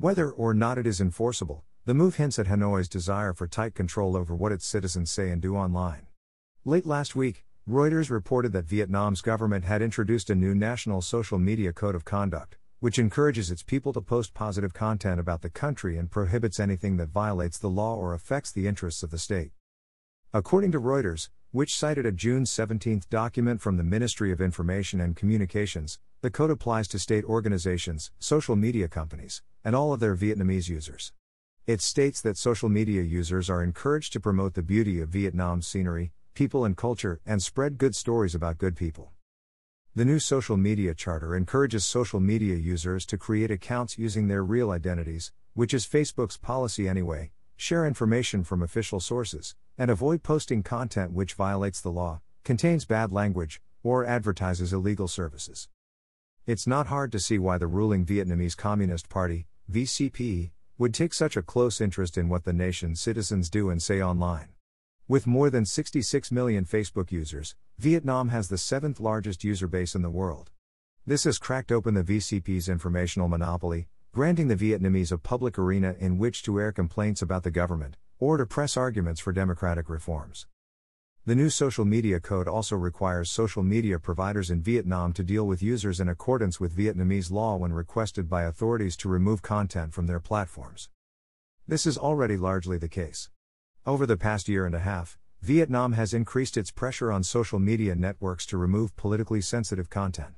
Whether or not it is enforceable, the move hints at Hanoi's desire for tight control over what its citizens say and do online. Late last week, Reuters reported that Vietnam's government had introduced a new national social media code of conduct, which encourages its people to post positive content about the country and prohibits anything that violates the law or affects the interests of the state. According to Reuters, which cited a June 17 document from the Ministry of Information and Communications, the code applies to state organizations, social media companies, and all of their Vietnamese users. It states that social media users are encouraged to promote the beauty of Vietnam's scenery, people, and culture, and spread good stories about good people. The new social media charter encourages social media users to create accounts using their real identities, which is Facebook's policy anyway, share information from official sources, and avoid posting content which violates the law, contains bad language, or advertises illegal services. It's not hard to see why the ruling Vietnamese Communist Party, VCP, would take such a close interest in what the nation's citizens do and say online. With more than 66 million Facebook users, Vietnam has the seventh largest user base in the world. This has cracked open the VCP's informational monopoly, granting the Vietnamese a public arena in which to air complaints about the government, or to press arguments for democratic reforms. The new social media code also requires social media providers in Vietnam to deal with users in accordance with Vietnamese law when requested by authorities to remove content from their platforms. This is already largely the case. Over the past year and a half, Vietnam has increased its pressure on social media networks to remove politically sensitive content.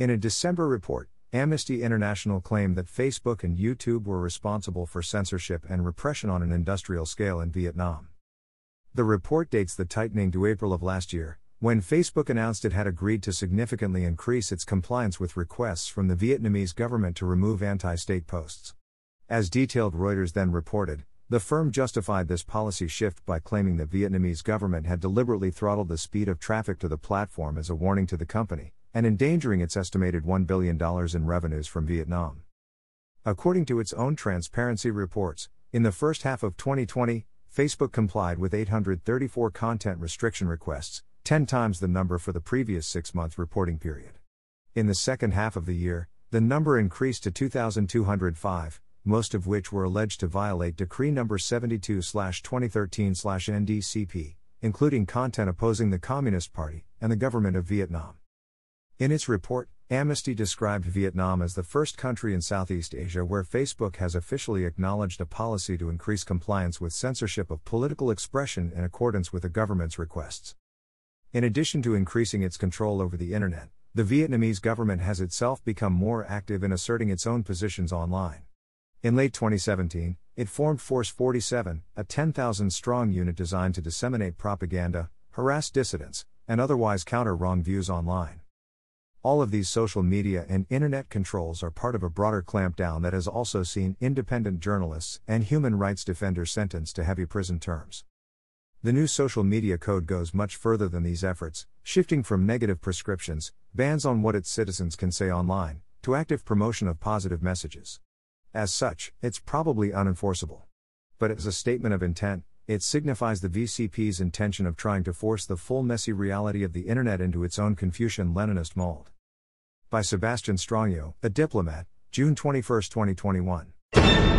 In a December report, Amnesty International claimed that Facebook and YouTube were responsible for censorship and repression on an industrial scale in Vietnam. The report dates the tightening to April of last year, when Facebook announced it had agreed to significantly increase its compliance with requests from the Vietnamese government to remove anti state posts. As detailed, Reuters then reported the firm justified this policy shift by claiming the Vietnamese government had deliberately throttled the speed of traffic to the platform as a warning to the company, and endangering its estimated $1 billion in revenues from Vietnam. According to its own transparency reports, in the first half of 2020, Facebook complied with 834 content restriction requests, 10 times the number for the previous six month reporting period. In the second half of the year, the number increased to 2,205, most of which were alleged to violate Decree No. 72 2013 NDCP, including content opposing the Communist Party and the government of Vietnam. In its report, Amnesty described Vietnam as the first country in Southeast Asia where Facebook has officially acknowledged a policy to increase compliance with censorship of political expression in accordance with the government's requests. In addition to increasing its control over the Internet, the Vietnamese government has itself become more active in asserting its own positions online. In late 2017, it formed Force 47, a 10,000 strong unit designed to disseminate propaganda, harass dissidents, and otherwise counter wrong views online. All of these social media and internet controls are part of a broader clampdown that has also seen independent journalists and human rights defenders sentenced to heavy prison terms. The new social media code goes much further than these efforts, shifting from negative prescriptions, bans on what its citizens can say online, to active promotion of positive messages. As such, it's probably unenforceable. But as a statement of intent, it signifies the VCP's intention of trying to force the full messy reality of the Internet into its own Confucian Leninist mold. By Sebastian Strangio, a diplomat, June 21, 2021.